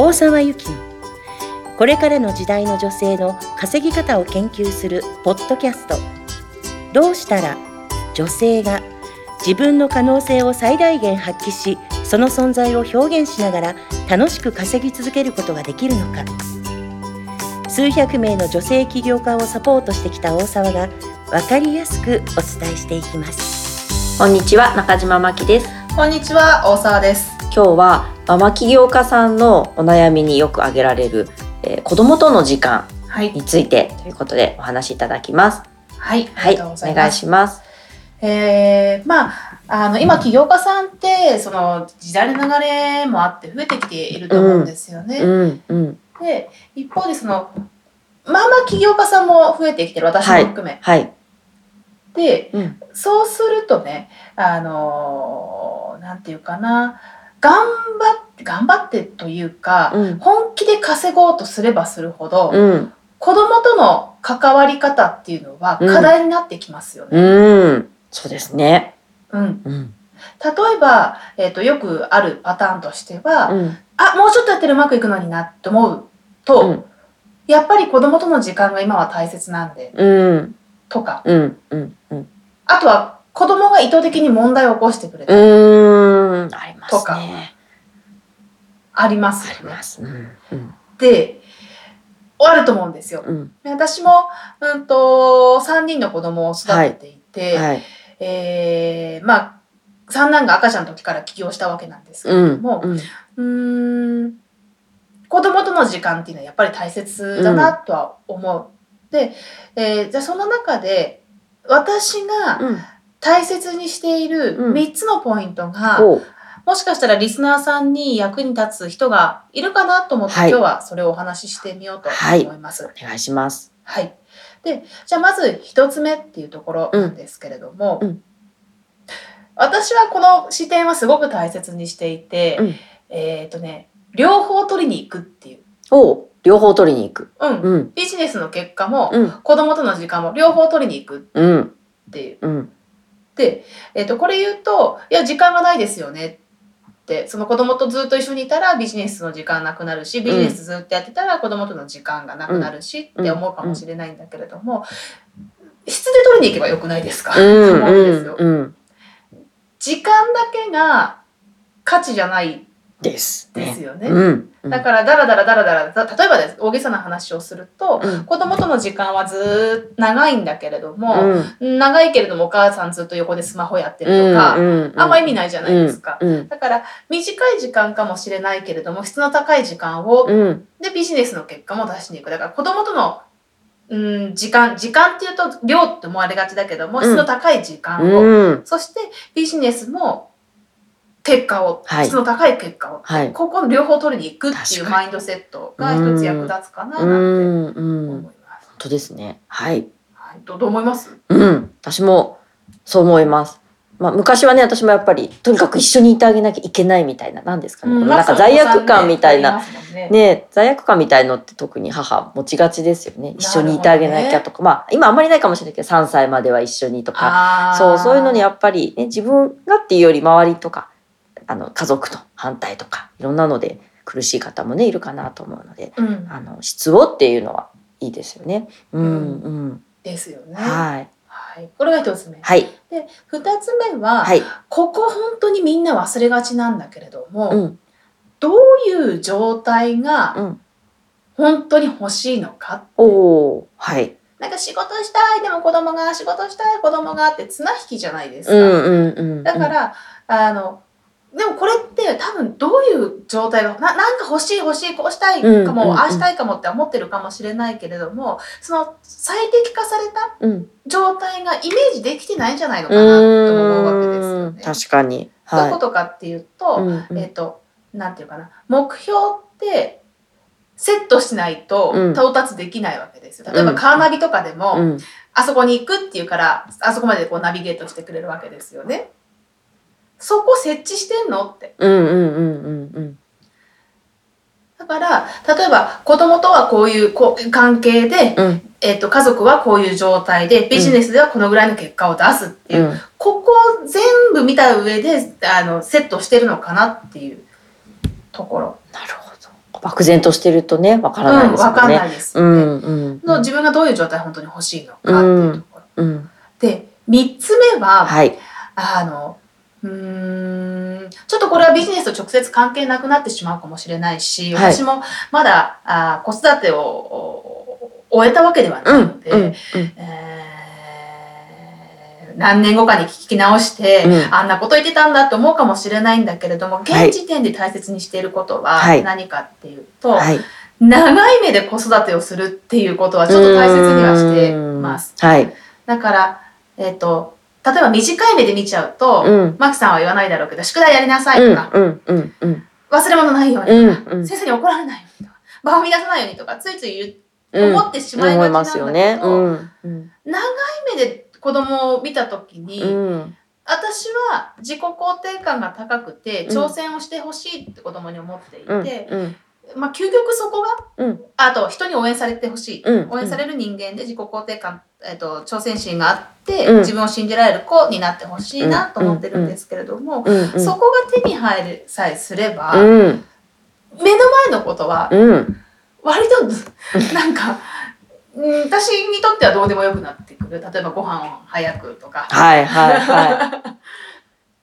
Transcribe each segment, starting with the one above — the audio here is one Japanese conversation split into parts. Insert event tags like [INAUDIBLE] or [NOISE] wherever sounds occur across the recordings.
大沢由紀のこれからの時代の女性の稼ぎ方を研究するポッドキャスト。どうしたら女性が自分の可能性を最大限発揮しその存在を表現しながら楽しく稼ぎ続けることができるのか。数百名の女性起業家をサポートしてきた大沢が分かりやすくお伝えしていきます。こんにちは中島真希です。こんにちは大沢です。今日はママ起業家さんのお悩みによく挙げられる、えー、子供との時間についてということでお話しいただきます。はいはいお願いします。えー、まああの今起業家さんってその時代の流れもあって増えてきていると思うんですよね。うんうん、で一方でそのまあまあ起業家さんも増えてきてる私も含め。はい、はい、で、うん、そうするとねあのー、なんていうかな頑張って頑張ってというか、うん、本気で稼ごうとすればするほど、うん、子供との関わり方っていうのは課題になってきますよね。うん。そうですね。うん。うん、例えば、えっ、ー、と、よくあるパターンとしては、うん、あ、もうちょっとやってるうまくいくのになって思うと、うん、やっぱり子供との時間が今は大切なんで、うん、とか、うん。うん。うん、あとは子供が意図的に問題を起こしてくれたりとか、ありますよね。うん、で、あると思うんですよ。私も、うんと、3人の子供を育てていて、はいはい。えー、まあ三男が赤ちゃんの時から起業したわけなんですけれども、うん、ん、子供との時間っていうのはやっぱり大切だなとは思う。うん、で、えー、じゃあその中で私が大切にしている3つのポイントが、うん、もしかしたらリスナーさんに役に立つ人がいるかなと思って、はい、今日はそれをお話ししてみようと思います。はい、お願いします。はい。でじゃあまず一つ目っていうところなんですけれども、うんうん、私はこの視点はすごく大切にしていて、うん、えっ、ー、とね両方取りに行くっていう。お両方取りに行く。うん。うん、ビジネスの結果も、子供との時間も両方取りに行くっていう。うん、で、えっ、ー、と、これ言うと、いや、時間がないですよねって。その子供とずっと一緒にいたらビジネスの時間なくなるしビジネスずっとやってたら子供との時間がなくなるしって思うかもしれないんだけれども、質で取りに行けばよくないですか、うん、[LAUGHS] 思うんですよ、うん、時間だけが価値じゃないです。ですよね。うん。だからだらだらだらだら例えばです大げさな話をすると、うん、子供との時間はずっと長いんだけれども、うん、長いけれどもお母さんずっと横でスマホやってるとか、うんうんうん、あんま意味ないじゃないですか、うんうん、だから短い時間かもしれないけれども質の高い時間を、でビジネスの結果も出しに行く。だから子供とのうん、時間、時間っていうと量って思われがちだけども、質の高い時間を、そしてビジネスも結果を、はい、質の高い結果を、はい、ここの両方取りに行くっていうマインドセットが一つ役立つかななんて思います。本当ですね。はい。はい、どう思います？うん、私もそう思います。まあ、昔はね私もやっぱりとにかく一緒にいてあげなきゃいけないみたいな何ですかね、うん、このなんか罪悪感みたいな、ね、ね、罪悪感みたいのって特に母持ちがちですよね。一緒にいてあげなきゃとか、ね、まあ今あんまりないかもしれないけど3歳までは一緒にとか。そうそういうのにやっぱり、ね、自分がっていうより周りとかあの家族と反対とかいろんなので苦しい方もねいるかなと思うので、うん、あの質をっていうのはいいですよね。うん、うん、ですよね。はい。はい、これが一つ目。はい。で二つ目は、はい、ここ本当にみんな忘れがちなんだけれども、うん、どういう状態が本当に欲しいのかおおはい。なんか仕事したいでも子供が仕事したい子供がって綱引きじゃないですか。うんうんうん、だからあのでもこれって多分どういう状態がななんか欲しい欲しいこうしたいかも、ああしたいかもって思ってるかもしれないけれどもその最適化された状態がイメージできてないんじゃないのかなと思うわけですよね。確かに、はい、どういうことかっていうと、うんうん、えっ、ー、となんていうかな。目標ってセットしないと到達できないわけですよ。例えばカーナビとかでも、うん、あそこに行くっていうからあそこまでこうナビゲートしてくれるわけですよね。そこ設置してんの？って。うんうんうんうんうん。だから、例えば子供とはこういう関係で、うん、えっ、と、家族はこういう状態で、ビジネスではこのぐらいの結果を出すっていう、うん、ここを全部見た上で、あの、セットしてるのかなっていうところ。なるほど。漠然としてるとねわからないですよね。わ、かんないですよね、うんうんの自分がどういう状態本当に欲しいのかっていうところ。うんで3つ目は、はいあのうーんちょっとこれはビジネスと直接関係なくなってしまうかもしれないし、はい私もまだあ子育てをお終えたわけではうないので、んうんうんえー何年後かに聞き直して、うんあんなこと言ってたんだって思うかもしれないんだけれども現時点で大切にしていることははい何かっていうと、はい。長い目で子育てをするっていうことはちょっと大切にはしてます。うん。はい。だから、えっ、と、例えば短い目で見ちゃうと、うん。マキさんは言わないだろうけど、宿題やりなさいうんとか、うんうんうん忘れ物ないよううにとか、んうん。先生に怒られないようにとか、場を乱さないようにとか、ついつい思ってしまいがちなんだけど、思いますよね。長い目で子供を見たときに、うん。私は自己肯定感が高くて、うん。挑戦をしてほしいって子供に思っていて、うん。うんまあ、究極そこが、うん。あと人に応援されてほしい、うん。応援される人間で自己肯定感、えっと挑戦心があって、うん。自分を信じられる子になってほしいなと思ってるんですけれども、そこが手に入るさえすれば、うん。目の前のことはうん。割と [LAUGHS] なんか、うん私にとってはどうでもよくなってくる。例えばご飯を早くとか。はいはいはい。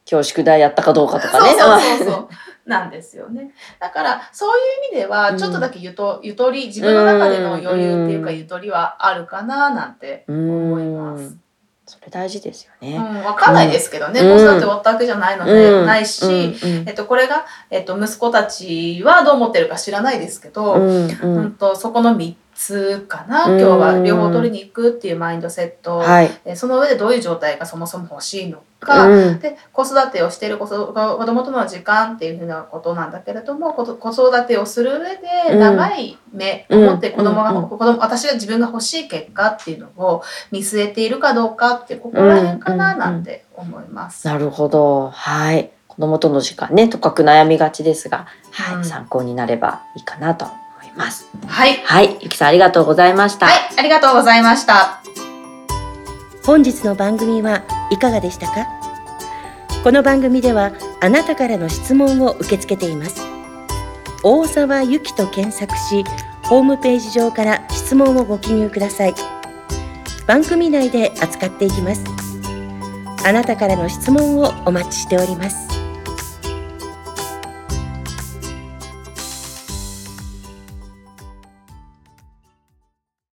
今日宿題やったかどうかとかね。そうそうそうそう。[LAUGHS] なんですよね。だからそういう意味でうん。はちょっとだけゆとゆとり自分の中での余裕っていうかゆとりはあるかななんて思います。それ大事ですよね。うん、わかんないですけどね、うん。子育て終わったわけじゃないので、うん。ないし、うん。えっと、これが、えっと、息子たちはどう思ってるか知らないですけど、うん。ううんんとそこの3つかな、うん。今日は両方取りに行くっていうマインドセット、はい。えその上でどういう状態がそもそも欲しいのか、うん。で子育てをしている子そ子供との時間っていうふうなことなんだけれども子子育てをする上でうん。長い目を持って子供が、うんうん子供私が自分が欲しい結果っていうのを見据えているかどうかってここら辺かななんて思います。なるほど。はい。子供との時間ね、とかく悩みがちですが、はい、うん。参考になればいいかなとます。はい、はい、ゆきさんありがとうございました。はい、ありがとうございました。本日の番組はいかがでしたか？この番組ではあなたからの質問を受け付けています。大沢ゆきと検索しホームページ上から質問をご記入ください。番組内で扱っていきます。あなたからの質問をお待ちしております